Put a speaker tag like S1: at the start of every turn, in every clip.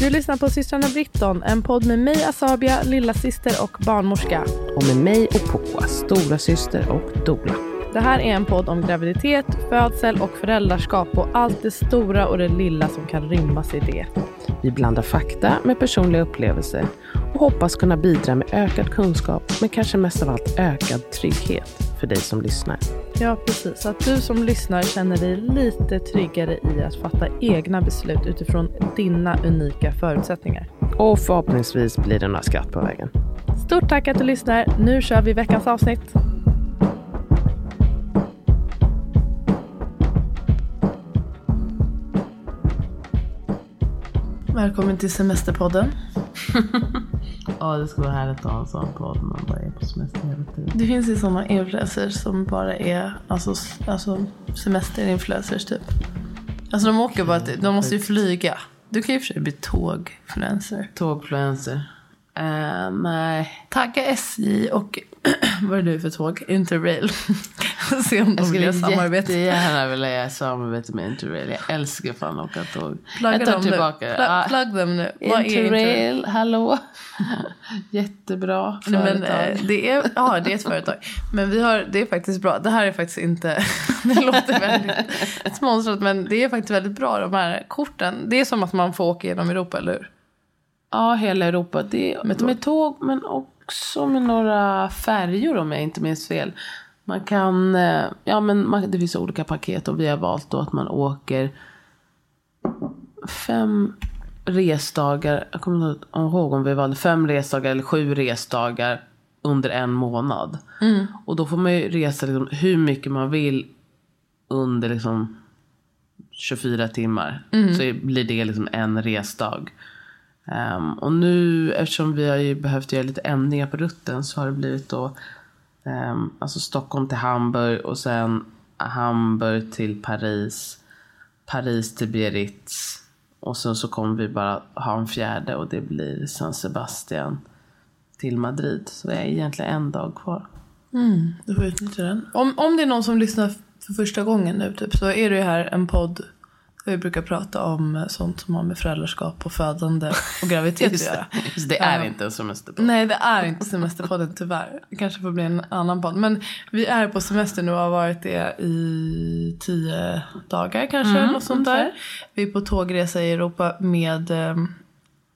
S1: Du lyssnar på systrarna Britton, en podd med mig Asabia, lilla syster och barnmorska.
S2: Och med mig och Poa, stora syster och dola.
S1: Det här är en podd om graviditet, födsel och föräldraskap och allt det stora och det lilla som kan rymmas i det.
S2: Vi blandar fakta med personliga upplevelser och hoppas kunna bidra med ökad kunskap, men kanske mest av allt ökad trygghet för dig som lyssnar.
S1: Ja, precis. Att du som lyssnar känner dig lite tryggare i att fatta egna beslut utifrån dina unika förutsättningar.
S2: Och förhoppningsvis blir det några skratt på vägen.
S1: Stort tack att du lyssnar. Nu kör vi veckans avsnitt. Välkommen till Semesterpodden.
S2: Ja, det skulle vara härligt att ha en sån podd när man bara är på semester hela tiden.
S1: Det finns ju sådana influencers som bara är alltså, alltså semesterinfluencers typ. Alltså de åker bara, de måste ju flyga. Du kan ju för sig bli tågfluencer.
S2: Tågfluencer. Eh, nej.
S1: Tagga SJ och vad är det nu för tåg? Interrail. Se om de
S2: Jag skulle
S1: vill göra samarbete.
S2: jättegärna vilja göra samarbete med Interrail. Jag älskar fan att åka tåg.
S1: Plugga
S2: jag tar tillbaka
S1: nu. Pla- plugg dem nu. Vad är Interrail?
S2: Interrail, hallå. Jättebra
S1: Nej, men,
S2: företag.
S1: eh, det är, ja, det är ett företag. Men vi har, det är faktiskt bra. Det här är faktiskt inte... Det låter väldigt sponsrat men det är faktiskt väldigt bra de här korten. Det är som att man får åka genom Europa, eller hur?
S2: Ja, hela Europa. Det är
S1: Med
S2: med
S1: tåg.
S2: tåg. men också med några färjor om jag inte minns fel. Man kan, eh, ja men man, det finns olika paket och vi har valt då att man åker fem resdagar, jag kommer inte ihåg om vi valde fem resdagar eller sju resdagar under en månad. Och då får man ju resa liksom hur mycket man vill under liksom 24 timmar. Så blir det liksom en resdag. Ehm, och nu eftersom vi har ju behövt göra lite ändringar på rutten så har det blivit då ehm, alltså Stockholm till Hamburg och sen Hamburg till Paris. Paris till Biarritz. Och sen så kommer vi bara ha en fjärde och det blir San Sebastian till Madrid. Så det är egentligen en dag kvar.
S1: Mm, Du får utnyttja den. Om, om det är någon som lyssnar för första gången nu typ, så är det ju här en podd vi brukar prata om sånt som har med föräldraskap och födande och graviditet att göra.
S2: det, är
S1: Ja.
S2: inte en semesterpodd.
S1: Nej, det är inte Semesterpodden tyvärr. Det kanske får bli en annan podd. Men vi är på semester nu och har varit det i tio dagar kanske. något sånt där. Vi är på tågresa i Europa med eh,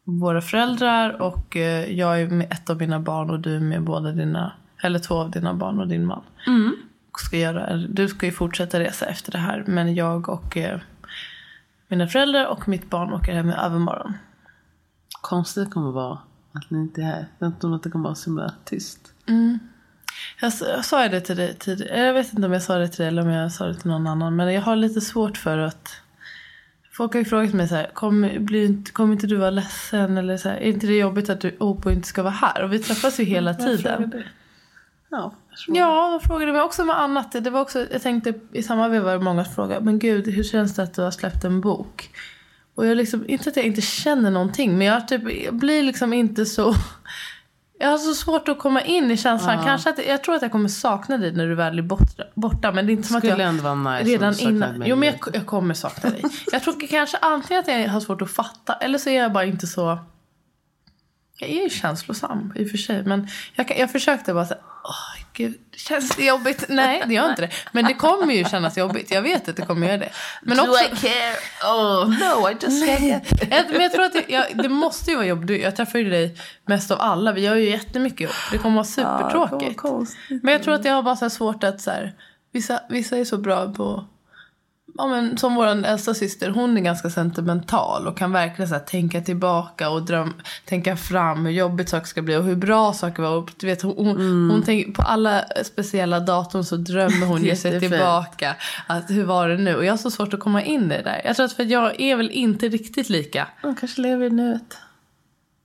S1: våra föräldrar och eh, jag är med ett av mina barn och du är med båda dina, eller två av dina barn och din man. Och Ska göra, du ska ju fortsätta resa efter det här men jag och eh, mina föräldrar och mitt barn åker hem i övermorgon.
S2: Konstigt kommer det vara att ni inte är här. Jag vet inte att det kommer vara så himla tyst.
S1: Jag, s- jag sa det till dig tidigare. Jag vet inte om jag sa det till dig eller om jag sa det till någon annan. Men jag har lite svårt för att... Folk har ju frågat mig så här. Kommer, blir inte, du vara ledsen? Eller så här, är inte det jobbigt att du Opo inte ska vara här? Och vi träffas ju hela tiden.
S2: Ja,
S1: Ja, de frågade mig också med annat. Det var också, jag tänkte i samma veva var det många som frågade. Men gud, hur känns det att du har släppt en bok? Och jag liksom, inte att jag inte känner någonting. Men jag, typ, jag blir liksom inte så... Jag har så svårt att komma in i känslan. Kanske att, jag tror att jag kommer sakna dig när du väl är borta. borta men det är inte som att
S2: Skulle
S1: jag...
S2: ändå vara nice
S1: Redan
S2: om
S1: innan.
S2: mig
S1: Jo men jag, jag kommer sakna dig. Jag tror kanske antingen att jag har svårt att fatta. Eller så är jag bara inte så... Jag är ju känslosam i och för sig. Men jag, jag försökte bara säga. Åh gud, känns det jobbigt? Nej, det gör inte det. Men det kommer ju kännas jobbigt. Jag vet att det kommer göra det. Men
S2: Do
S1: också...
S2: I care? Oh no, I just.
S1: Jag- Men jag tror att det, jag, det måste ju vara jobbigt. Du- Jag träffar ju dig mest av alla. Vi gör ju jättemycket ihop. Det kommer vara supertråkigt. Men jag tror att jag har bara så svårt att så här, vissa, vissa är så bra på Ja, men som vår äldsta syster, hon är ganska sentimental och kan verkligen så här, tänka tillbaka och dröm, tänka fram hur jobbigt saker ska bli och hur bra saker var. Och, du vet, hon, hon, hon tänker, på alla speciella datum så drömmer hon ju sig tillbaka. Att, hur var det nu? Och jag har så svårt att komma in i det där. Jag tror att för jag är väl inte riktigt lika.
S2: Man kanske lever i nuet.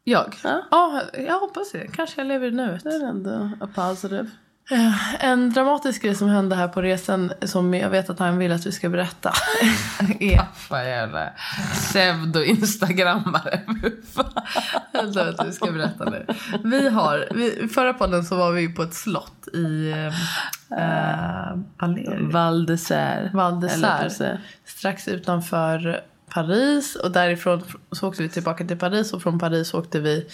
S1: Jag?
S2: Ja.
S1: Ja, jag hoppas det. Kanske jag lever i nuet.
S2: Det är ändå a positive.
S1: Eh, En dramatisk grej som hände här på resan som jag vet att han vill att vi ska berätta. är...
S2: Vad jävla pseudo-instagrammare.
S1: Jag tror att vi ska berätta nu. Vi har, vi, förra podden så var vi på ett slott i eh, Valer-
S2: Val d'Isère.
S1: Strax utanför Paris och därifrån så åkte vi tillbaka till Paris och från Paris åkte vi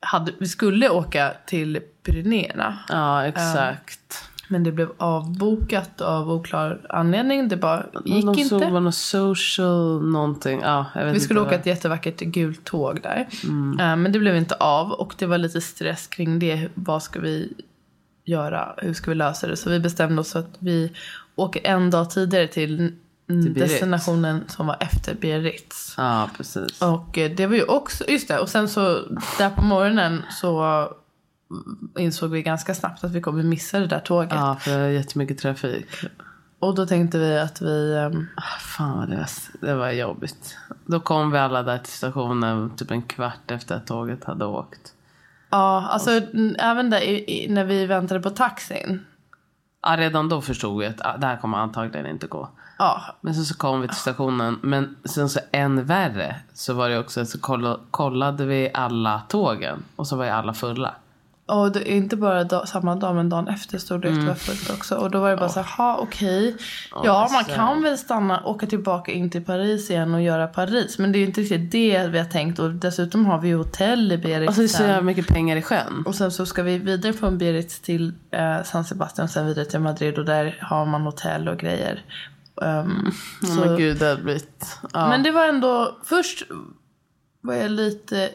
S1: hade, vi skulle åka till Pyrenéerna.
S2: Ja, exakt.
S1: Men det blev avbokat av oklar anledning. Det bara gick
S2: de
S1: inte.
S2: såg var något social någonting. Ja,
S1: Vi skulle åka ett jättevackert gult tåg där. Eh, Men det blev inte av och det var lite stress kring det. Vad ska vi göra? Hur ska vi lösa det? Så vi bestämde oss att vi åker en dag tidigare till, mm,
S2: Biarritz.
S1: destinationen som var efter Biarritz.
S2: Ja, precis.
S1: Och eh, det var ju också, just det, och sen så där på morgonen så insåg vi ganska snabbt att vi kommer missa det där tåget.
S2: Ja, för det är jättemycket trafik.
S1: Och då tänkte vi att vi, ehm,
S2: Ah, Fan vad det var, det var jobbigt. Då kom vi alla där till stationen typ en kvart efter att tåget hade åkt.
S1: ja alltså n- även där i, i, när vi väntade på taxin.
S2: Ja, redan då förstod vi att ah, det här kommer antagligen inte gå.
S1: Ja,
S2: Men sen så kom vi till stationen. Men sen så än värre så var det också så kolla- kollade vi alla tågen. Och så var ju alla fulla.
S1: Och det är inte bara dag, samma dag men dagen efter stod det att det var fullt också. Och då var det bara så här, ha okej. Ja, man
S2: så-
S1: kan väl stanna, åka tillbaka in till Paris igen och göra Paris. Men det är ju inte riktigt det vi har tänkt. Och dessutom har vi ju hotell i Biarritz
S2: Alltså det är så
S1: sen.
S2: jävla mycket pengar i sjön.
S1: Och sen så ska vi vidare från Biarritz till eh, San Sebastian och sen vidare till Madrid och där har man hotell och grejer. Um,
S2: Åh
S1: så,
S2: men gud, det hade blivit... Ja.
S1: Men det var ändå, först var jag lite,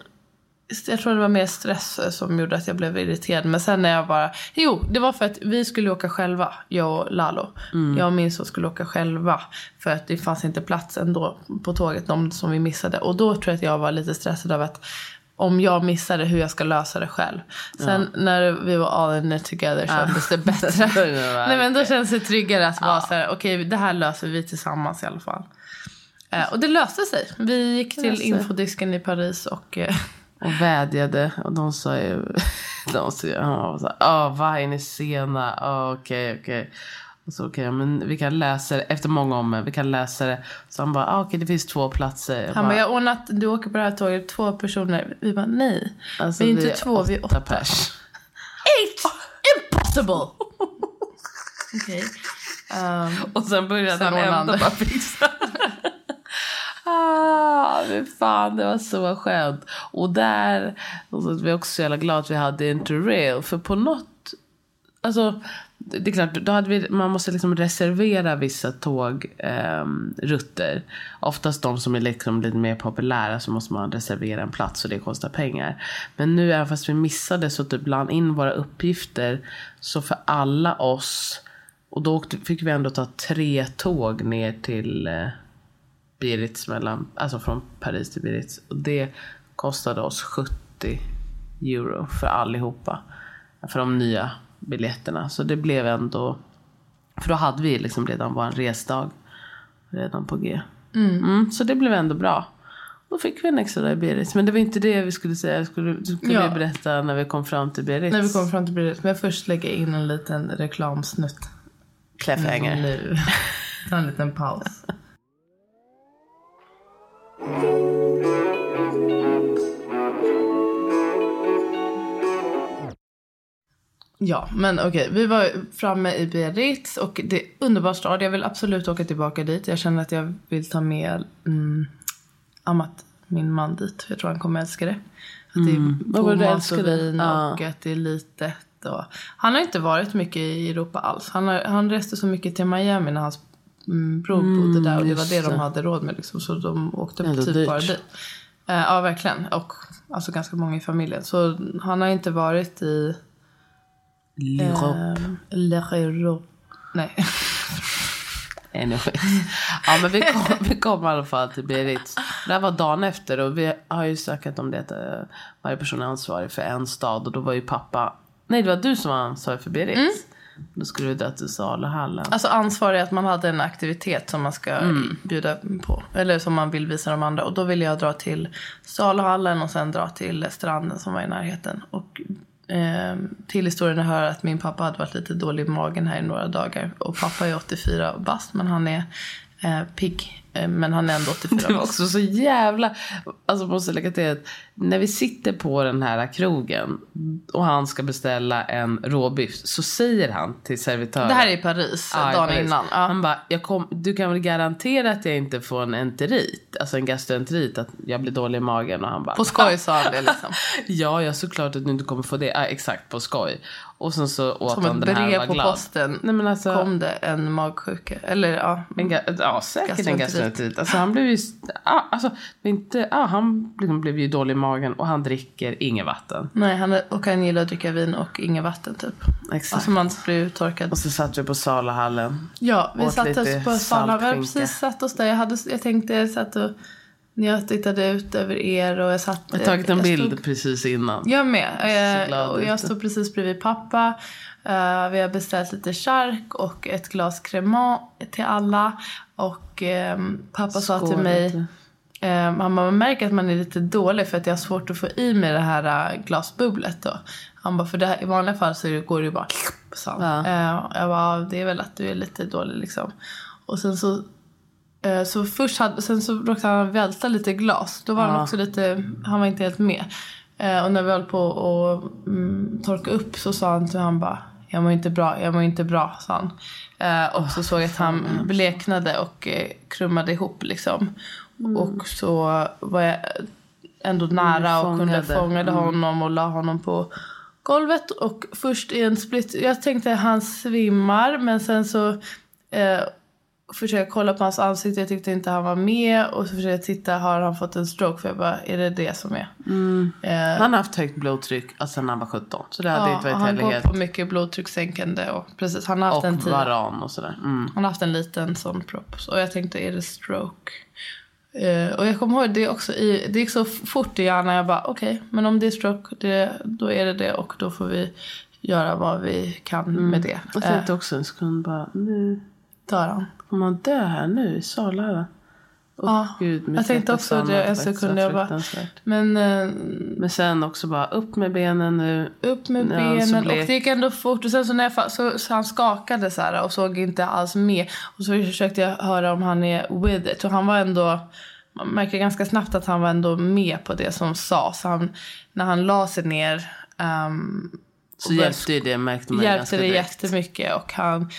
S1: jag tror det var mer stress som gjorde att jag blev irriterad. Men sen när jag bara, jo det var för att vi skulle åka själva, jag och Lalo. Jag och min son skulle åka själva. För att det fanns inte plats ändå på tåget, de som vi missade. Och då tror jag att jag var lite stressad av att om jag missade hur jag ska lösa det själv. Sen när vi var all in it together kändes det bättre. Nej men då känns det tryggare att vara så här, okej det här löser vi tillsammans i alla fall. Eh, och det löste sig. Vi gick till infodisken i Paris och eh,
S2: Och vädjade. Och de sa ju... De sa. Han var så här, Åh, Vajen är sena. Åh, Okej, okej. Och så okej, men vi kan läsa det. Efter många om vi kan läsa det. Så han bara, ah, okej det finns två platser.
S1: han bara, jag har ordnat, du åker på det här tåget, två personer. Vi bara, nej.
S2: Alltså,
S1: vi är inte två, vi är åtta.
S2: pers.
S1: Eight! Impossible! Okej. Ehm,
S2: Och sen började
S1: Sen
S2: han ändå bara fixa. ah, men fan, det var så skönt. Och där, och så, vi är också så jävla glada att vi hade Interrail. För på något, alltså det är klart, då hade vi, man måste liksom reservera vissa tågrutter. Ehm, Oftast de som är liksom lite mer populära så måste man reservera en plats och det kostar pengar. Men nu även fast vi missade så typ bland in våra uppgifter så för alla oss och då fick vi ändå ta tre tåg ner till eh, Biarritz, mellan, alltså från Paris till Biarritz. Och det kostade oss 70 euro för allihopa. För de nya biljetterna. Så det blev ändå... För då hade vi liksom redan vår resdag redan på G. Mm, så det blev ändå bra. Då fick vi en extra dag i Biarritz. Men det var inte det vi skulle säga. Jag skulle, skulle
S1: Ja.
S2: vi berätta när vi kom fram till Biarritz.
S1: när vi kom fram till Biarritz. Men först lägga in en liten reklamsnutt.
S2: Cliffhanger.
S1: Nu. Ta en liten paus. Ja, men okej. Vi var framme i Biarritz och det är underbar stad. Jag vill absolut åka tillbaka dit. Jag känner att jag vill ta med mm, Amat, min man, dit. Jag tror han kommer älska det. Att det är
S2: Mm.
S1: God mat och vin och att det är litet. Och... Han har inte varit mycket i Europa alls. Han, har, han reste så mycket till Miami när hans mm, bror bodde där och det var
S2: just
S1: det de
S2: det.
S1: hade råd med. Liksom. Så de åkte
S2: Ändå
S1: typ
S2: dyrt.
S1: bara dit. Eh, ja, verkligen. Och alltså ganska många i familjen. Så han har inte varit i
S2: L'Europe.
S1: L'Europe. Nej.
S2: Anyway. Ja men vi kom, vi kom i alla fall till Biarritz. Det här var dagen efter och vi har ju snackat om det att eh, varje person är ansvarig för en stad och då var ju pappa, nej det var du som var ansvarig för Biarritz. Då skulle vi dra till Saluhallen.
S1: Alltså ansvar är att man hade en aktivitet som man ska bjuda på. Eller som man vill visa de andra. Och då ville jag dra till saluhallen och sen dra till stranden som var i närheten. Och eh, till historien hör att min pappa hade varit lite dålig i magen här i några dagar. Och pappa är 84 bast men han är eh, pigg Men han är ändå 84
S2: Det var också så jävla... Alltså måste lägga till att när vi sitter på den här krogen och han ska beställa en råbiff så säger han till servitören.
S1: Det här är i Paris,
S2: i
S1: dagen
S2: Paris.
S1: innan. Ja.
S2: Han bara, kom, du kan väl garantera att jag inte får en enterit, alltså en gastroenterit, att jag blir dålig i magen. Och han bara,
S1: På skoj sa han det liksom.
S2: ja, ja såklart att du inte kommer få det. Ja, exakt, på skoj. Och sen så åt
S1: Som
S2: han
S1: ett
S2: den här och
S1: brev
S2: var
S1: på
S2: glad.
S1: posten
S2: Nej men alltså.
S1: kom det en magsjuka. Eller ja.
S2: En ga- ja, säkert en
S1: Gastroenterit.
S2: Gastroenterit. Alltså han blev ju... Ja, alltså, inte, ja, han liksom blev ju dålig i magen och han dricker inget vatten.
S1: Nej, han och han gillar att dricka vin och inget vatten typ.
S2: Exakt.
S1: Alltså man blir torkad.
S2: Och så satt vi på Salahallen.
S1: Ja, vi oss på Sala. Vi precis satt oss där. Jag, hade, jag tänkte, jag satt och... När jag tittade ut över er och jag satt...
S2: Jag har tagit en
S1: jag
S2: bild
S1: stod-
S2: precis innan.
S1: Jag med.
S2: Glad
S1: Eh, och jag stod precis bredvid pappa. Eh, vi har beställt lite chark och ett glas cremant till alla. Och ehm, pappa sa till
S2: Skål
S1: mig... Eh, han bara, man märker att man är lite dålig för att jag har svårt att få i mig det här eh, glasbubblet då. Han bara, för det här, i vanliga fall så går det ju bara så.
S2: Ja.
S1: Eh, jag bara, det är väl att du är lite dålig liksom. Och sen så, eh, så först hade, sen så råkade han välta lite glas. Då var han
S2: Ja.
S1: också lite, han var inte helt med. Eh, och när vi höll på att mm, torka upp så sa han till han bara, jag mår inte bra, jag mår inte bra, sa han. Eh, och så såg jag att han bleknade och eh, krummade ihop liksom. Och så var jag ändå nära och kunde
S2: fångade.
S1: fångade honom och la honom på golvet. Och först i en split, jag tänkte han svimmar men sen så eh, försökte kolla på hans ansikte, jag tyckte inte han var med. Och så försökte jag titta, har han fått en stroke? För jag bara, är det det som är? Eh,
S2: Han har haft högt blodtryck alltså när han var 17. Så det hade
S1: ja,
S2: inte varit
S1: han går på mycket blodtryckssänkande och precis, han har haft en
S2: Och
S1: tid.
S2: varan och sådär. Mm.
S1: Han har haft en liten sån propp. Och jag tänkte, är det stroke? Eh, och jag kommer ihåg det också i, det gick så fort i hjärnan. Jag bara, okej, men om det är stroke, det, då är det det. Och då får vi göra vad vi kan med det.
S2: Jag
S1: Eh,
S2: tänkte också en sekund bara, nu
S1: tar han.
S2: kommer han dö här nu i Salahallen? Åh
S1: Ja,
S2: gud,
S1: jag tänkte också det en sekund. Jag bara, men eh,
S2: Men sen också bara upp med benen nu.
S1: upp med
S2: Ja,
S1: benen. Och det gick ändå fort. Och sen så, när jag, så, så han skakade så här och såg inte alls med. Och så försökte jag höra om han är with it. Och han var ändå, man märker ganska snabbt att han var ändå med på det som sades. När han la sig ner ehm,
S2: Så hjälpte det märkte man
S1: hjälpte
S2: ganska
S1: det
S2: direkt.
S1: jättemycket. Och han,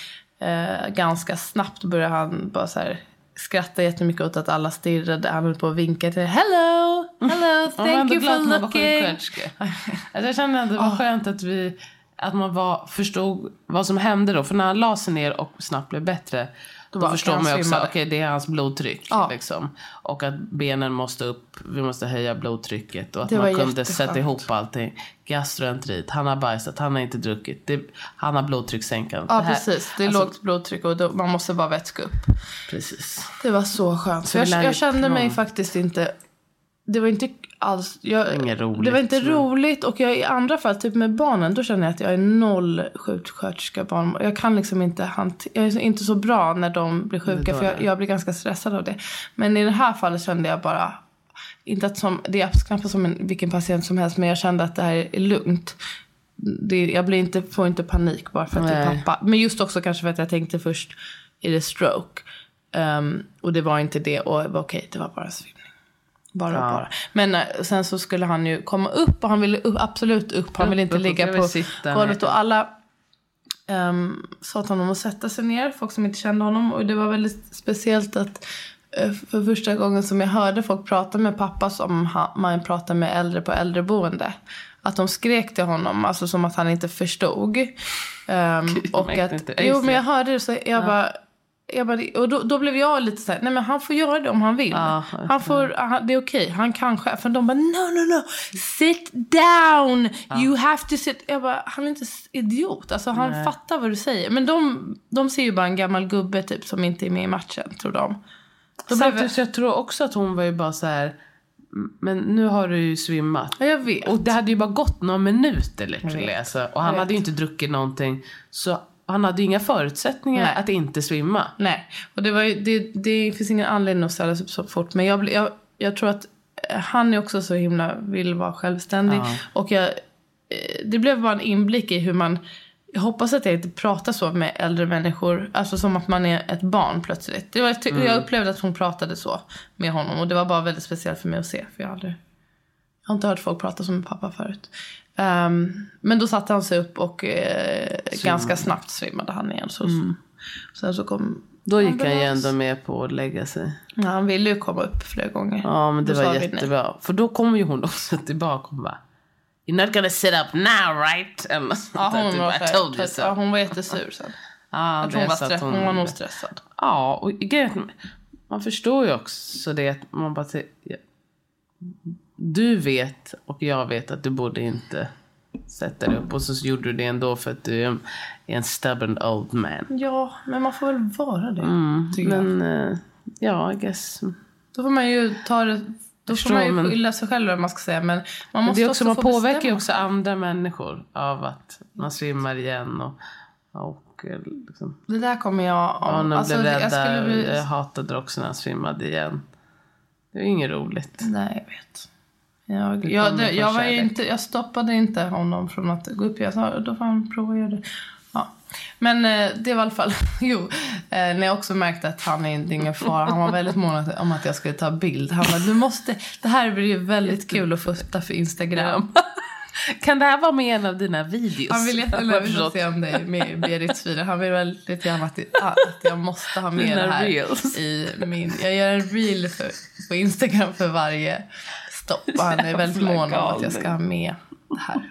S1: eh, ganska snabbt började han bara så här skratta jättemycket åt att alla stirrade. Han höll på och vinka till Hello, hello, thank you for
S2: att
S1: looking.
S2: Alltså jag kände att det var skönt att vi att man var, förstod vad som hände då. För när han la sig ner och snabbt blev bättre. Då,
S1: bara,
S2: förstår man ju också okej det är hans blodtryck.
S1: Ja.
S2: Liksom. Och att benen måste upp, vi måste höja blodtrycket. Och att
S1: Det
S2: man kunde
S1: jätteskönt.
S2: sätta ihop allting. Gastroenterit, han har bajsat, han har inte druckit. Det, han har blodtryckssänkande.
S1: Ja,
S2: Det här-
S1: precis. Det är
S2: alltså,
S1: lågt blodtryck och då, man måste bara vätska upp.
S2: Precis.
S1: Det var så skönt.
S2: Så
S1: jag, jag kände mig faktiskt inte... Det var inte alls... Jag,
S2: Inget roligt,
S1: Det var inte roligt. Och jag, i andra fall, typ med barnen, då känner jag att jag är noll sjuksköterska. Barn. Jag kan liksom inte hantera... Jag är inte så bra när de blir sjuka. För jag, jag blir ganska stressad av det. Men i det här fallet kände jag bara... Inte att som, det är knappast som en, vilken patient som helst, men jag kände att det här är lugnt. Det, jag blir inte, får inte panik bara för att det är pappa. Men just också kanske för att jag tänkte först, är det stroke? Ehm, och det var inte det. Och det var okej, det var bara svimning. Bara
S2: Ja.
S1: bara. Men eh, sen så skulle han ju komma upp och han ville upp, absolut upp. Han ville inte
S2: Upp, upp,
S1: ligga
S2: vill
S1: på golvet. Och alla um, sa till honom att sätta sig ner. Folk som inte kände honom. Och det var väldigt speciellt att eh, för första gången som jag hörde folk prata med pappa som man pratar med äldre på äldreboende. Att de skrek till honom, alltså som att han inte förstod. Ehm, och
S2: märkte
S1: att,
S2: inte.
S1: jo, men jag hörde det så jag bara... Jag bara, och då, då blev jag lite så här, nej men han får göra det om han vill.
S2: Ja,
S1: han får, han, det är okej, han kanske. För de bara, no no no, sit down, you have to sit. Jag bara, han är inte idiot. Alltså han fattar vad du säger. Men de, de ser ju bara en gammal gubbe typ som inte är med i matchen, tror de. Då
S2: Samtidigt så jag tror också att hon var ju bara så här. "Mm, Men nu har du ju svimmat.
S1: ja, jag vet.
S2: Och det hade ju bara gått några minuter literally. Alltså. Och han hade ju inte druckit någonting. Så han hade ju inga förutsättningar
S1: Nej.
S2: att inte svimma.
S1: Nej, och det, var ju, det, det finns ingen anledning att ställa sig upp så fort. Men jag, jag, jag tror att eh, han är också så himla, vill vara självständig.
S2: Ja.
S1: Och jag, eh, det blev bara en inblick i hur man jag hoppas att jag inte pratar så med äldre människor. Alltså som att man är ett barn plötsligt. Det var, jag, ty- jag upplevde att hon pratade så med honom. Och det var bara väldigt speciellt för mig att se. För jag, aldrig, jag har inte hört folk prata som med pappa förut. Ehm, men då satte han sig upp och eh, ganska snabbt svimmade han igen. Så, Sen så kom...
S2: Då gick han ju ändå med på att lägga sig.
S1: Ja, han ville ju komma upp flera gånger.
S2: Ja men det
S1: Då
S2: var jättebra. För då kommer ju hon också tillbaka och bara You're not gonna sit up now right? Eller något
S1: Ja, hon,
S2: typ,
S1: var,
S2: I
S1: så
S2: told you
S1: här,
S2: so.
S1: ja, hon var jättesur sen.
S2: Ja,
S1: Jag tror hon, var stress, hon var nog stressad.
S2: Ja, och grejen man förstår ju också det att man bara säger, ja, Du vet och jag vet att du borde inte sätta dig upp och så gjorde du det ändå för att du är en, stubborn old man.
S1: Ja, men man får väl vara det.
S2: Mm,
S1: tycker jag.
S2: men eh, ja, I guess.
S1: Då får man ju ta det... Då får man ju
S2: men-
S1: skylla sig själv man ska säga. Men man
S2: Men
S1: måste
S2: det är också, man
S1: få
S2: påverkar ju också andra människor av att man svimmar igen och, och eh, liksom,
S1: Det där kommer jag... Om,
S2: barnen
S1: alltså,
S2: blev
S1: jag
S2: rädda.
S1: skulle bli...
S2: Jag hatade också när han svimmade igen. Det är ju inget roligt.
S1: Nej, jag vet. Jag, jag, det, jag, var inte, jag stoppade inte honom från att gå upp. Jag sa då får han prova att göra det. Ja. Men eh, det var i alla fall... Jo, eh, när jag också märkte att han är ingen fara. Han var väldigt mån om att jag skulle ta bild. Han bara, du måste... Det här blir ju väldigt kul att fota för Instagram.
S2: Kan det här vara med i en av dina videos?
S1: Han vill jättegärna se om dig med Berits video. Han vill väldigt gärna att, att jag måste ha med
S2: Dina
S1: det här
S2: reels.
S1: i min... Jag gör en reel för, på Instagram för varje stopp. Och han är väldigt mån om att jag ska ha med det här.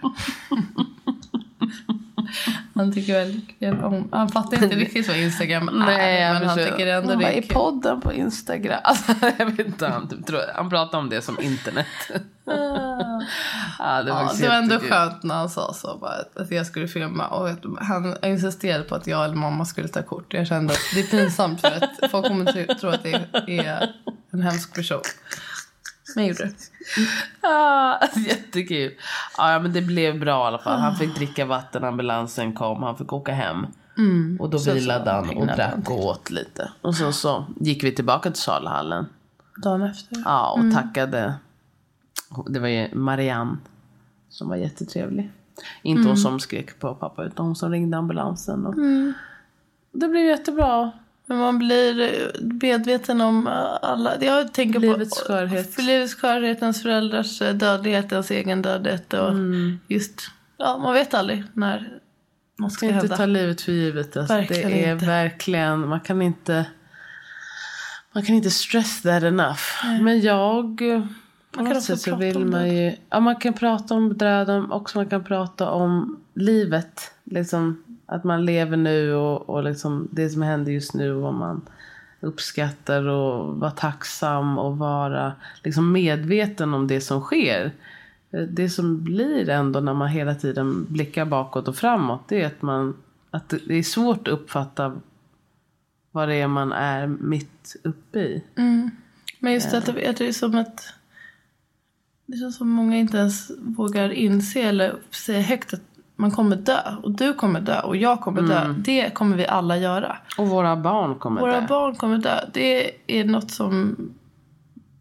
S1: Han tycker väl om, Han fattar inte riktigt vad Instagram är.
S2: Nej,
S1: men han tycker ändå
S2: Han
S1: det är
S2: i podden på Instagram. Alltså, jag vet inte, han, typ, tror, han pratar om det som internet. ja, det var,
S1: Ja, det var ändå skönt när han sa så. Bara, att- jag skulle filma. Och han insisterade på att jag eller mamma skulle ta kort. Jag kände att det är pinsamt för att folk kommer tro att det är en hemsk person. Men jag gjorde det.
S2: Ja, jättekul. Ja, men det blev bra i alla fall. Han fick dricka vatten, ambulansen kom, han fick åka hem. Och då
S1: Så- så
S2: vilade han och drack och åt lite. Och så, så gick vi tillbaka till salhallen.
S1: Dagen efter.
S2: Ja, och tackade. Det var ju Marianne som var jättetrevlig. Inte hon som skrek på pappa utan hon som ringde ambulansen. Och Det blev jättebra.
S1: Men man blir medveten om alla. Jag tänker
S2: Livets
S1: på
S2: skörhet.
S1: För livets skörhet, ens föräldrars eh, dödlighet, ens egen dödlighet. Och just, ja, man vet aldrig när något ska
S2: Ska inte
S1: hända.
S2: ta livet för givet. Alltså,
S1: Verkligen
S2: det är
S1: inte.
S2: verkligen, man kan inte man kan inte stress that enough. Men jag, på
S1: kan också
S2: så
S1: prata
S2: vill man ju, ja man kan prata om döden också, man kan prata om livet. Liksom att man lever nu och, och liksom det som händer just nu och man uppskattar och vara tacksam och vara liksom medveten om det som sker. Det som blir ändå när man hela tiden blickar bakåt och framåt det är att man att det är svårt att uppfatta vad det är man är mitt uppe i.
S1: Men just att det, att det är som att det känns som många inte ens vågar inse eller säga högt att man kommer dö. Och du kommer dö och jag kommer dö. Det kommer vi alla göra.
S2: Och våra barn kommer
S1: Våra
S2: dö.
S1: barn kommer dö. Det är något som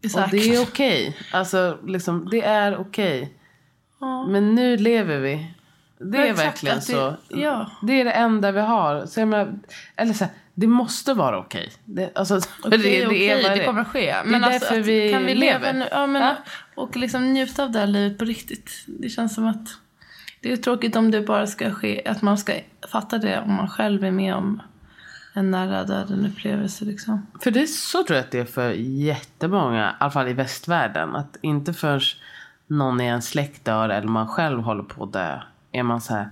S1: är
S2: Och
S1: säkert.
S2: det är okej. Alltså, liksom, det är okej.
S1: Ja.
S2: Men nu lever vi. Det
S1: Men
S2: är verkligen
S1: att det-
S2: så.
S1: ja.
S2: Det är det enda vi har. Så jag menar, eller så här, det måste vara okej. Det, alltså,
S1: Okej,
S2: det, det
S1: okej,
S2: är
S1: det
S2: det
S1: kommer
S2: är.
S1: ske.
S2: är
S1: Men alltså,
S2: därför
S1: att,
S2: vi
S1: kan vi leva
S2: lever.
S1: nu? Ja, men,
S2: Ja.
S1: Och liksom njuta av det här livet på riktigt. Det känns som att det är tråkigt om det bara ska ske, att man ska fatta det om man själv är med om en nära döden upplevelse liksom.
S2: För det är så tror jag att det är för jättemånga, i alla fall i västvärlden. Att inte förrän någon i en släkt dör eller man själv håller på att dö. Är man så här,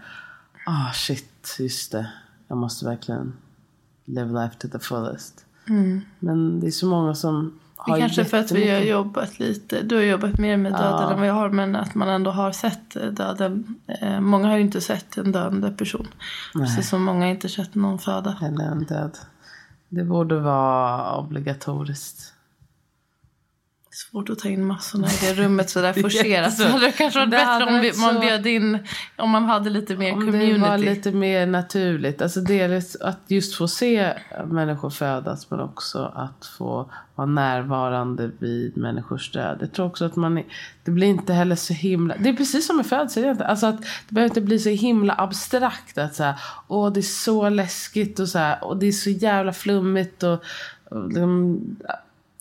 S2: ah shit, just det. Jag måste verkligen live life to the fullest. Men det är så många som
S1: Det är kanske för att vi har jobbat lite, du har jobbat mer med döden
S2: Ja.
S1: än vad jag har, men att man ändå har sett eh, döden. Eh, många har ju inte sett en döende person. Precis som många inte sett någon föda.
S2: Eller en död. Det borde vara obligatoriskt.
S1: Svårt att ta in massorna i det rummet sådär forcerat. Så hade det kanske varit
S2: Det
S1: bättre om vi, man bjöd in, om man hade lite mer
S2: Om
S1: community.
S2: det var lite mer naturligt. Alltså dels att just få se människor födas men också att få vara närvarande vid människors död. Jag tror också att man, är- det blir inte heller så himla, det är precis som med födsel egentligen. Alltså att det behöver inte bli så himla abstrakt att så här, åh det är så läskigt och så här, och det är så jävla flummigt och, och liksom,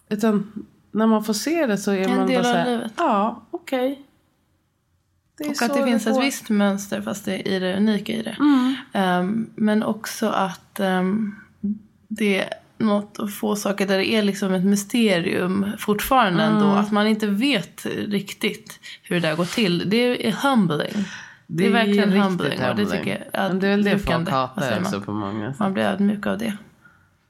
S2: utan när man får se det så är
S1: En
S2: man
S1: del
S2: bara
S1: av
S2: så här,
S1: livet.
S2: ja okej. Det är
S1: Och att det finns ett visst mönster fast det är det unika i det.
S2: Mm.
S1: Ehm, men också att ehm, det är något få saker där det är liksom ett mysterium fortfarande ändå.
S2: Mm.
S1: Att man inte vet riktigt hur det där går till. Det är humbling. Det är,
S2: ju
S1: verkligen
S2: riktigt
S1: humbling. Och det
S2: humbling.
S1: tycker jag
S2: Men det är väl det folk hatar också på många sätt.
S1: Man blir ödmjuk av det.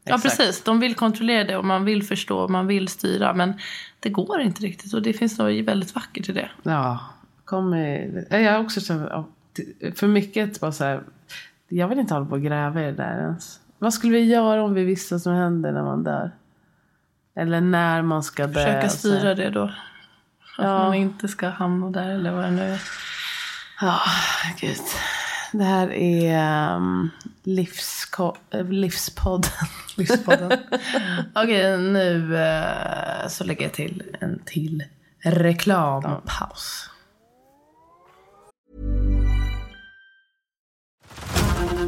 S1: Ja
S2: Exakt.
S1: precis, de vill kontrollera det och man vill förstå och man vill styra. Men det går inte riktigt och det finns något väldigt vackert i det.
S2: Ja, kom i, jag också för mycket bara så här, jag vill inte hålla på och gräva i det där ens. Vad skulle vi göra om vi visste vad som händer när man dör? Eller när man ska dö.
S1: Försöka
S2: och så här.
S1: styra det då. Att
S2: Ja.
S1: man inte ska hamna där eller vad det nu är.
S2: Ja, gud. Det här är um, livsko- äh, livspodden.
S1: Livspodden. Okej, nu eh, så lägger jag till en till reklampaus.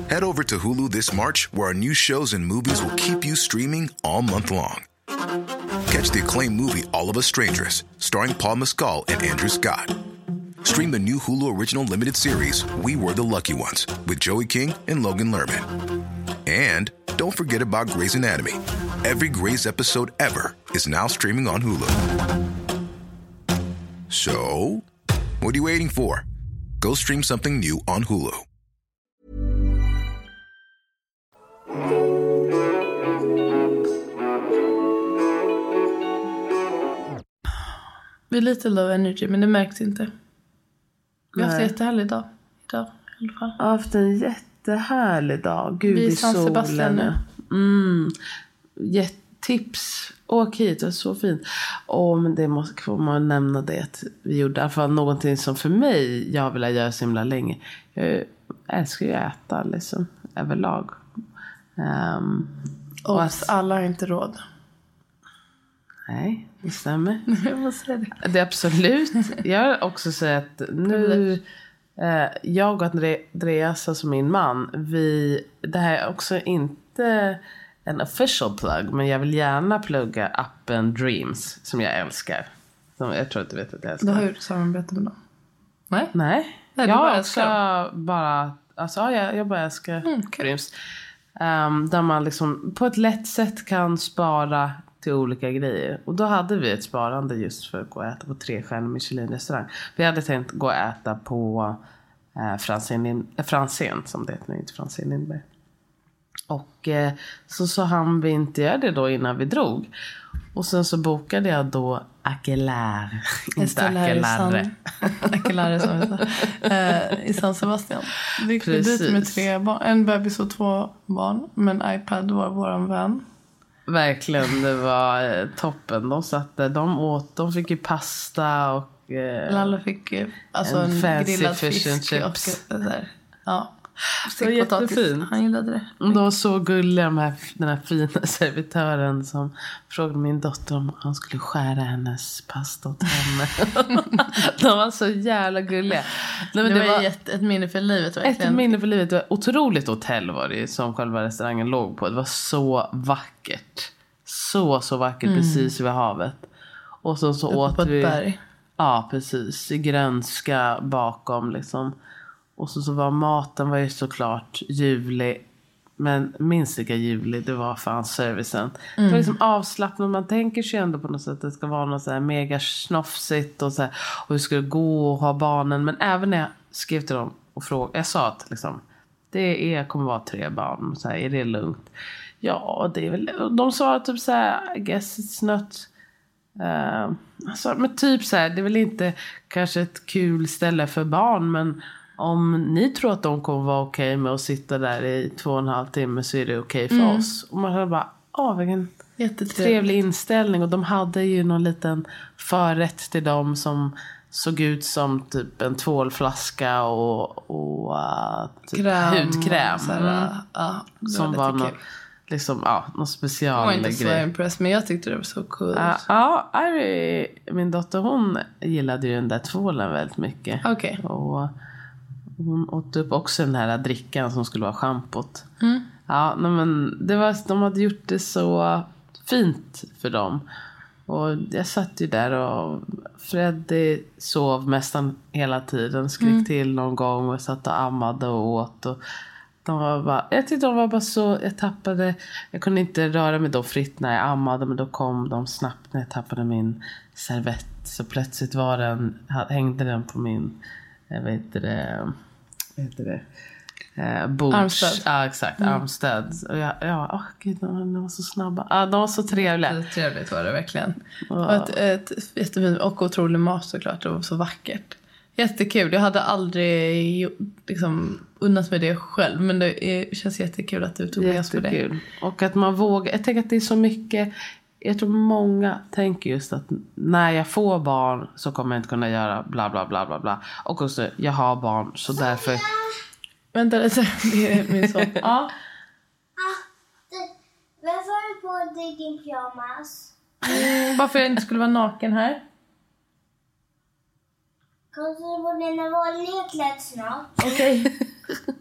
S3: Head over to Hulu this March, where our new shows and movies will keep you streaming all month long. Catch the acclaimed movie All of Us Strangers, starring Paul Mescal and Andrew Scott. Stream the new Hulu original limited series We Were the Lucky Ones with Joey King and Logan Lerman. And don't forget about Grey's Anatomy. Every Grey's episode ever is now streaming on Hulu. So, what are you waiting for? Go stream something new on Hulu.
S1: Vi är lite low energy men det märks inte. Vi har haft en jättehärlig dag idag i alla fall.
S2: Jag har haft en jättehärlig dag. Gud
S1: Vi i
S2: i
S1: San Sebastian
S2: solen. Mm. Jätte- Tips. Åk hit, det är så fint. Men det måste får man nämna det. Att vi gjorde i alla fall någonting som för mig, jag har velat göra så himla länge. Jag älskar ju att äta liksom, överlag. Um,
S1: Och
S2: och
S1: att alla har inte råd.
S2: Nej, det stämmer.
S1: Jag måste säga det.
S2: Det är absolut. Jag vill också säga att nu... Eh, jag och Andre- Andreas, alltså min man, vi... Det här är också inte en official plug, men jag vill gärna plugga appen Dreams, som jag älskar. Som jag tror att du vet att jag älskar.
S1: Du har gjort samarbete med dem? Nej?
S2: Nej,
S1: Nej,
S2: jag
S1: bara
S2: också bara... Alltså, ja, jag, jag bara älskar
S1: Mm, okej.
S2: Dreams. Ehm, där man liksom på ett lätt sätt kan spara till olika grejer. Och då hade vi ett sparande just för att gå och äta på tre stjärnor Michelin-restaurang. Vi hade tänkt gå och äta på eh, Franzén, Lind- eh, Franzén som det heter, inte Franzén Lindberg. Och eh, så sa han vi inte göra det då innan vi drog. Och sen så bokade jag då Aquelarre. Inte. Aquelarre.
S1: Aquelarre som vi sa. Eh, I San Sebastian. Vi gick dit med tre barn. En bebis och två barn. Men iPad var våran vän.
S2: Verkligen, det var eh, toppen. De satt där, de åt, de fick ju pasta och... Eh,
S1: Lalla fick eh, alltså
S2: En
S1: en,
S2: fancy
S1: grillad
S2: fish and.
S1: Och,
S2: chips.
S1: så där. Ja. Potatis.
S2: jättefint.
S1: Han gillade det.
S2: de var så gulliga, de här, den här fina servitören som frågade min dotter om han skulle skära hennes pasta åt henne. de var så jävla gulliga. Nej,
S1: det,
S2: det,
S1: var, ett, ett minne för livet
S2: ett
S1: verkligen.
S2: minne för livet. Det var otroligt hotell var det som själva restaurangen låg på. Det var så vackert. Så, så vackert precis vid havet. Och så, så
S1: Uppe
S2: åt
S1: på ett
S2: vi...
S1: berg.
S2: Ja, precis. I grönska bakom liksom. Och så, så var maten var ju såklart ljuvlig. Men minst lika ljuvlig, det var fan servicen. Det var liksom avslappnat. Man tänker sig ändå på något sätt att det ska vara något så här mega snofsigt. Och, så här, och hur ska det gå och ha barnen. Men även när jag skrev till dem och frågade. Jag sa att liksom, det är, kommer vara tre barn. Så här, är det lugnt? Ja, det är väl... De sa typ så här, I guess it's not... Uh, alltså, men typ så här, det är väl inte kanske ett kul ställe för barn men om ni tror att de kommer vara okej med att sitta där i två och en halv timme så är det okej för oss. Och man hade bara, åh vilken...
S1: Jättetrevligt.
S2: trevlig inställning och de hade ju någon liten förrätt till dem som såg ut som typ en tvålflaska och, och uh, typ
S1: Kräm,
S2: hudkräm.
S1: här,
S2: Mm.
S1: ja, det
S2: Som
S1: lite
S2: var någon, liksom, ja, någon
S1: Jag var
S2: special
S1: inte så
S2: grej.
S1: impressed men jag tyckte det var så coolt.
S2: Ja, ja, Ivy, min dotter hon gillade ju den där tvålen väldigt mycket.
S1: Okej.
S2: Och hon åt upp också den här drickan som skulle vara schampot.
S1: Mm.
S2: Ja, men det var, de hade gjort det så fint för dem. Och jag satt ju där och Freddy sov nästan hela tiden. Skrek
S1: Mm.
S2: till någon gång och satt och ammade och åt. Och de var bara, jag tyckte de var bara så, jag tappade, jag kunde inte röra mig då fritt när jag ammade men då kom de snabbt när jag tappade min servett. Så plötsligt var den, hängde den på min, jag vet inte det, heter det? Eh, boots.
S1: Armstöd.
S2: Ja exakt, armstöd. Och jag, ja, åh gud de, var så snabba. Ja, de var så trevliga.
S1: Det trevligt var det verkligen.
S2: Ja.
S1: Och ett, ett jättefint och otrolig mat såklart. Det var så vackert. Jättekul. Jag hade aldrig liksom, unnat mig det själv. Men det är, känns jättekul att du tog med oss på det.
S2: Och att man vågar. Jag tänker att det är så mycket. Jag tror många tänker just att när jag får barn så kommer jag inte kunna göra bla bla bla bla bla. Och också jag har barn så därför.
S1: Vänta lite. Det är min son. Ja.
S4: Ah, Varför har du på dig din pyjamas?
S1: Varför jag inte skulle vara naken här.
S4: Kanske du borde när vanliga klädd snart.
S1: Okej.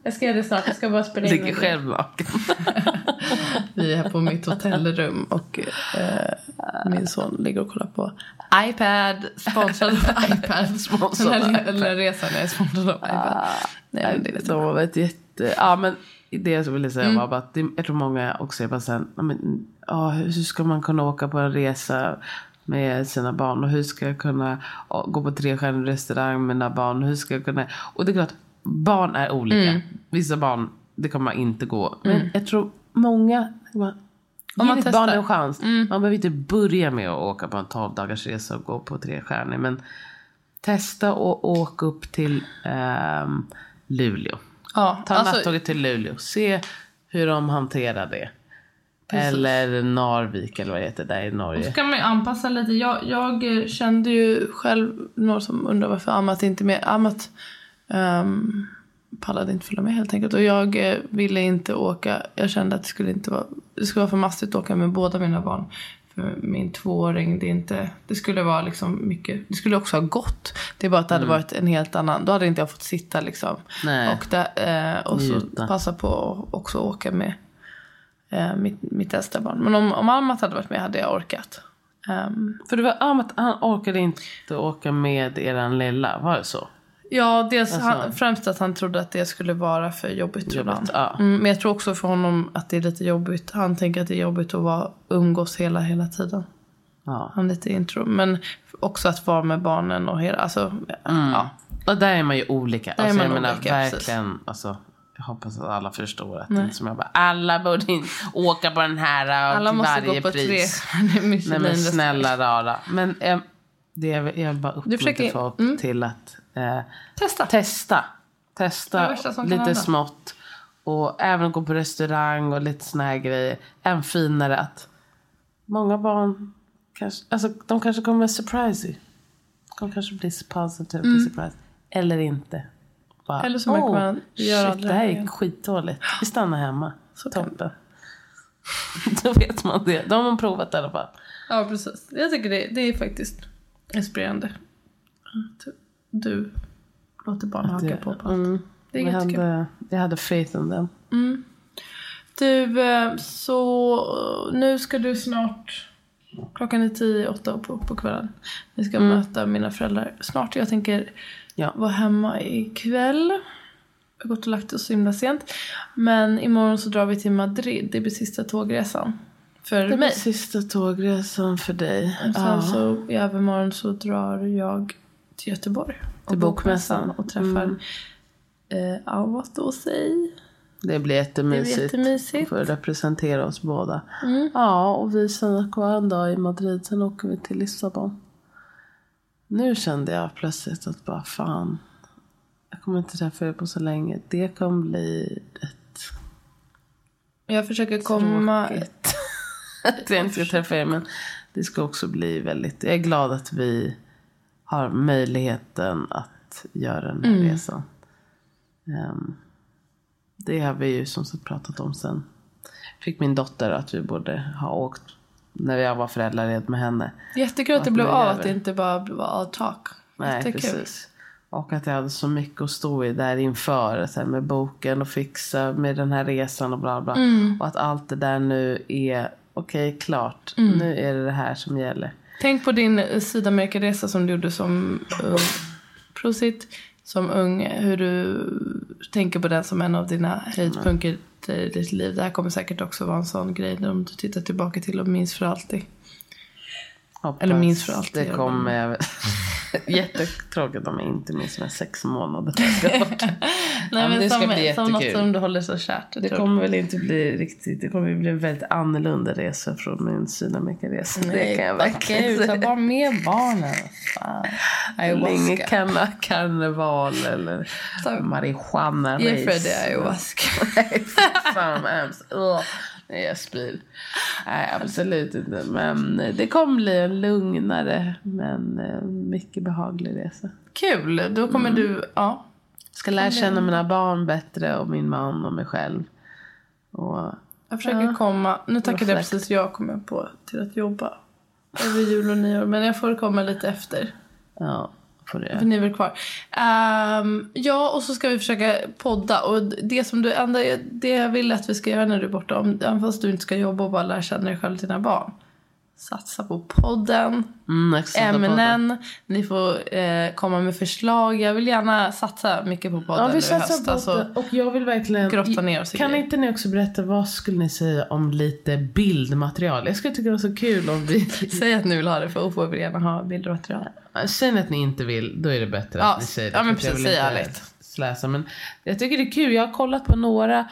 S1: Jag ska göra det snart. Jag ska bara spela in.
S2: Ligger själv naken.
S1: Vi är på mitt hotellrum och eh, min son ligger och kollar på iPad. Sponsrad av iPad.
S2: Sponsrad av
S1: här
S2: iPad.
S1: lilla resan är sponsrad av iPad. Nej, men det lite
S2: var ett jätte... Ja men det jag ville säga var bara att det, jag tror många också är bara sen, men, ja, hur ska man kunna åka på en resa med sina barn och hur ska jag kunna gå på trestjärnig restaurang med mina barn? Hur ska jag kunna... Och det är klart, barn är olika. Vissa barn, det kommer inte gå. Men jag tror många, bara,
S1: Om
S2: ge
S1: man
S2: ditt
S1: testar.
S2: barn en chans. Man behöver inte börja med att åka på en 12 dagars resa och gå på trestjärnig. Men testa och åka upp till ehm, Luleå.
S1: Ja,
S2: Ta
S1: alltså,
S2: nattåget till Luleå. Se hur de hanterar det. Eller Narvik eller vad det heter där i
S1: så
S2: Norge.
S1: kan man ju anpassa lite. Jag, jag kände ju själv några som undrar varför Amat inte med. Amat um, pallade inte följa med helt enkelt. Och jag eh, ville inte åka. Jag kände att det skulle inte vara, det skulle vara för mastigt att åka med båda mina barn. För min tvååring, det är inte, det skulle vara liksom mycket, det skulle också ha gått. Det är bara att det hade varit en helt annan, då hade inte jag fått sitta liksom.
S2: Nej.
S1: Och, där, eh, och så
S2: Njuta.
S1: passa på att också åka med eh, mitt, mitt äldsta barn. Men om, om Amat hade varit med hade jag orkat. Ehm,
S2: För det var Amat, han orkade inte åka med eran lilla. Var det så?
S1: Ja, dels
S2: Alltså-
S1: han, främst att han trodde att det skulle vara för jobbigt, tror
S2: Jobbigt, ja.
S1: Mm, men jag tror också för honom att det är lite jobbigt. Han tänker att det är jobbigt att vara, umgås hela, hela tiden.
S2: Ja.
S1: Han är lite intro. Men också att vara med barnen och hela, alltså, ja.
S2: Och där är man ju olika.
S1: Där är
S2: Alltså,
S1: man
S2: jag menar
S1: olika, precis.
S2: verkligen. Alltså, jag hoppas att alla förstår att det är som jag bara. Alla borde inte åka på den här och
S1: Alla
S2: till
S1: måste
S2: varje
S1: gå på
S2: pris.
S1: tre
S2: Nej men snälla rara. Men eh, det vill- jag bara uppmuntra
S1: försöker-
S2: folk
S1: mm.
S2: till att eh,
S1: Testa.
S2: testa. Testa lite smått. Och även gå på restaurang och lite såna här grejer. Än finare att många barn kanske, alltså de kanske kommer surprise you. De kanske blir positivt mm. surprise. Eller inte. Bara,
S1: Eller så märker man, vi gör
S2: shit, det här
S1: igen."
S2: är skitdåligt. Vi stannar hemma.
S1: Så
S2: Toppen. Då vet man det. Då har man provat i alla fall.
S1: Ja, precis. Jag tycker det, det är faktiskt inspirerande. Att Du låter barn haka på på allt.
S2: Mm.
S1: Det är
S2: jag, hade, jag hade faith in them.
S1: Du, eh, så nu ska du snart... Klockan är tio, åtta på, på kvällen. Vi ska möta mina föräldrar snart. Jag tänker
S2: Ja.
S1: vara hemma ikväll. Jag har gått och lagt oss så himla sent. Men imorgon så drar vi till Madrid. Det blir sista tågresan. För
S2: Det
S1: mig.
S2: blir sista tågresan för dig.
S1: Och sen så i övermorgon så drar jag till Göteborg.
S2: Till bokmässan.
S1: och träffar
S2: Mm.
S1: eh, Avat och sig.
S2: Det blir jättemysigt.
S1: Det blir jättemysigt.
S2: För att representera oss båda. Ja, och vi stannar kvar en dag i Madrid. Sen åker vi till Lissabon. Nu kände jag plötsligt att bara fan. Jag kommer inte träffa er på så länge. Det kommer bli ett
S1: Jag försöker komma...
S2: tråkigt. att jag inte ska träffa er. Men det ska också bli väldigt... Jag är glad att vi har möjligheten att göra den här resan. Ehm, det har vi ju som sagt pratat om sen. Fick min dotter att vi borde ha åkt när jag var föräldraled med henne.
S1: Jättekul att det blev av, att
S2: det.
S1: inte bara var all talk.
S2: Nej,
S1: Jättekul.
S2: precis. Och att jag hade så mycket att stå i där inför. Så här, med boken och fixa med den här resan och bla bla. Och att allt det där nu är okej, klart. Nu är det det här som gäller.
S1: Tänk på din eh, Sydamerika-resa som du gjorde som ung. Prosit. Som ung. Hur du tänker på den som en av dina höjdpunkter i ditt liv. Det här kommer säkert också vara en sån grej om du tittar tillbaka till och minns för alltid.
S2: Hoppas
S1: Eller minns för alltid,
S2: Det kommer jag... Jättetråkigt om jag inte minns med sex månader. Det ska vara-
S1: Nej,
S2: men
S1: men
S2: det ska
S1: som,
S2: bli
S1: som något som du håller så kärt.
S2: Det
S1: tror
S2: kommer väl inte bli riktigt, det kommer bli en väldigt annorlunda resa från min Sydamerika-resa. Det kan jag verkligen
S1: Okej, ta
S2: säga.
S1: bara med barnen. Fan.
S2: Ingen
S1: Ayahuasca.
S2: kan karneval eller marijuana
S1: Ge Freddy ayahuasca.
S2: Nej, fan vad hemskt. Jag spyr. Nej, absolut inte. Men det kommer bli en lugnare men eh, mycket behaglig resa.
S1: Kul, då kommer
S2: Mm.
S1: du, ja.
S2: Ska lära känna mina barn bättre och min man och mig själv. Och
S1: Jag försöker komma, nu tackade jag precis jag kommer på till att jobba över jul och nyår. Men jag får komma lite efter.
S2: ja, för, det
S1: För ni är väl kvar. Um, ja, och så ska vi försöka podda. Och det som du ändå, det jag vill att vi ska göra när du är borta, om, även fast du inte ska jobba och bara lära känna dig själv och dina barn. Satsa på podden,
S2: Mm,
S1: ämnen, ni får eh, komma med förslag. Jag vill gärna satsa mycket på podden
S2: Ja, vi satsar
S1: höst.
S2: på
S1: Alltså.
S2: Och jag vill verkligen...
S1: grotta ner oss i
S2: Kan
S1: grejer.
S2: inte ni också berätta, vad skulle ni säga om lite bildmaterial? Jag skulle tycka det var så kul om vi...
S1: Säg att ni vill ha det för Ofo vill gärna ha bilder och material.
S2: Säg att ni inte vill, då är det bättre
S1: Ja,
S2: att ni säger det.
S1: ja, men precis, säg ärligt.
S2: Läsa, men jag tycker det är kul. Jag har kollat på några,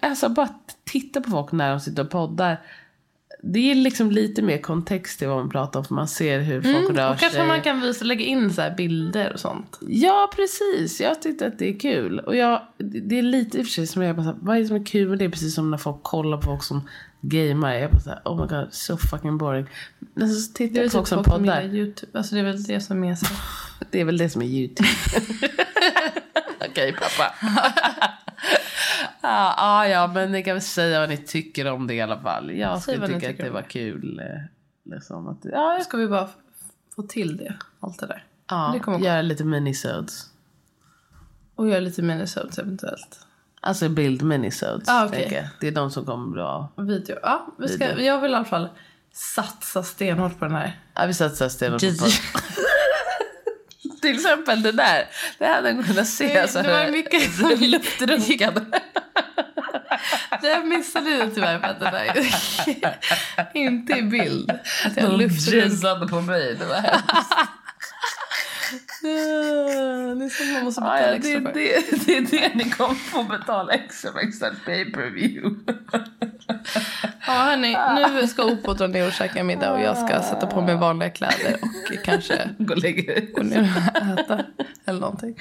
S2: alltså bara titta på folk när de sitter och poddar. Det ger liksom lite mer kontext till vad man pratar om för man ser hur folk rör
S1: Mm, Och kanske
S2: sig.
S1: man kan visa, lägga in så här bilder och sånt.
S2: Ja, precis. Jag tyckte att det är kul. Och jag, det är lite i och för sig som jag bara vad är det som är kul med det? är Precis som när folk kollar på folk som gamer. Jag bara så här, oh my god, so fucking boring. Men så tittar jag på folk
S1: typ
S2: som
S1: folk som
S2: poddar.
S1: YouTube. Alltså det är väl det som är så.
S2: Det är väl det som är YouTube. Okej pappa. Ja, ah, ja, men ni kan väl säga vad ni tycker om det i alla fall. Jag skulle tycka att det var
S1: det.
S2: kul. eh, Liksom att, ja,
S1: Ska vi bara få till det. Allt det där.
S2: ja,
S1: kommer
S2: göra lite minisodes.
S1: Och göra lite minisodes eventuellt.
S2: Alltså bild minisodes.
S1: Ah,
S2: jag. Det är de som kommer bra.
S1: Och video. Ja, vi ska,
S2: Video.
S1: jag vill i alla fall satsa stenhårt på den här.
S2: Ja, vi satsar stenhårt på
S1: Gigi.
S2: Till exempel det där. Det hade jag kunnat se.
S1: Det-
S2: så
S1: det var mycket som-
S2: luftrunkad.
S1: Det missade du tyvärr för att det där är inte i bild. Att jag
S2: De
S1: lyfter
S2: jizzade på mig. Det var hemskt.
S1: Det är som man måste
S2: Ja,
S1: betala
S2: ja, det,
S1: extra
S2: är
S1: för.
S2: det, det är det ni kommer få betala extra för extra pay per view.
S1: Ja hörni, nu ska Opo dra ner och käka middag och jag ska sätta på mig vanliga kläder och kanske
S2: Gå och lägga
S1: ner och äta eller någonting.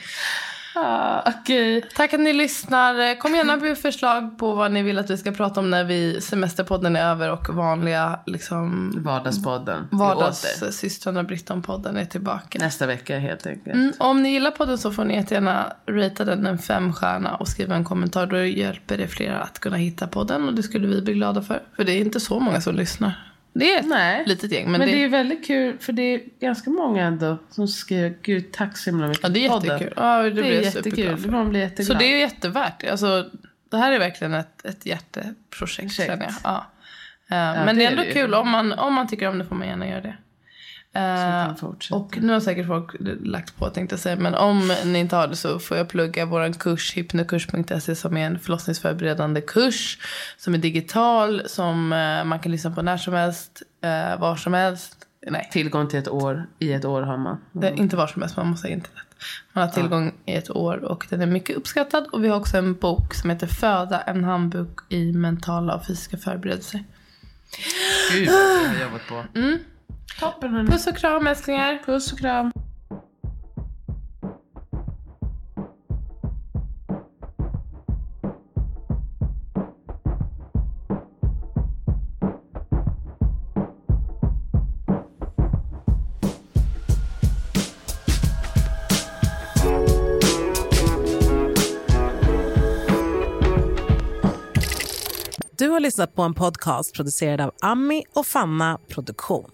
S2: Ah, Okej.
S1: Tack att ni lyssnar. Kom gärna med förslag på vad ni vill att vi ska prata om när vi semesterpodden är över och vanliga liksom
S2: Vardagspodden.
S1: Vardagssystrarna Britton-podden är tillbaka.
S2: Nästa vecka helt enkelt.
S1: Mm, om ni gillar podden så får ni jättegärna ratea den en femstjärna och skriva en kommentar. Då hjälper det fler att kunna hitta podden och det skulle vi bli glada för. För det är inte så många som lyssnar. Det är ett
S2: Nej.
S1: litet gäng. Men,
S2: Men,
S1: det,
S2: det är väldigt kul för det är ganska många ändå som skriver Gud tack så himla mycket
S1: ja, det är
S2: för podden."
S1: jättekul. Ja, det,
S2: Det,
S1: blir
S2: är jättekul. Man blir jätteglad.
S1: Så det är jättevärt. Alltså, det här är verkligen ett, ett hjärteprojekt
S2: Projekt.
S1: känner jag. Ja. Eh, men
S2: det
S1: det är ändå
S2: det
S1: kul. Om man, om man tycker om det får man gärna göra det.
S2: Fortsätta.
S1: och nu har säkert folk lagt på tänkte jag säga. Men om ni inte har det så får jag plugga vår kurs hypnokurs.se som är en förlossningsförberedande kurs. Som är digital. Som eh, man kan lyssna på när som helst. Eh, var som helst. Nej,
S2: Tillgång till ett år. I ett år har man.
S1: det är inte var som helst, man måste ha internet. Man har tillgång i ett år och den är mycket uppskattad. Och vi har också en bok som heter Föda, en handbok i mentala och fysiska förberedelser.
S2: Gud jag har jobbat på.
S1: Mm.
S2: Toppen.
S1: Puss och kram älsklingar.
S2: Puss och kram.
S5: Du har lyssnat på en podcast producerad av Ami och Fanna Produktion.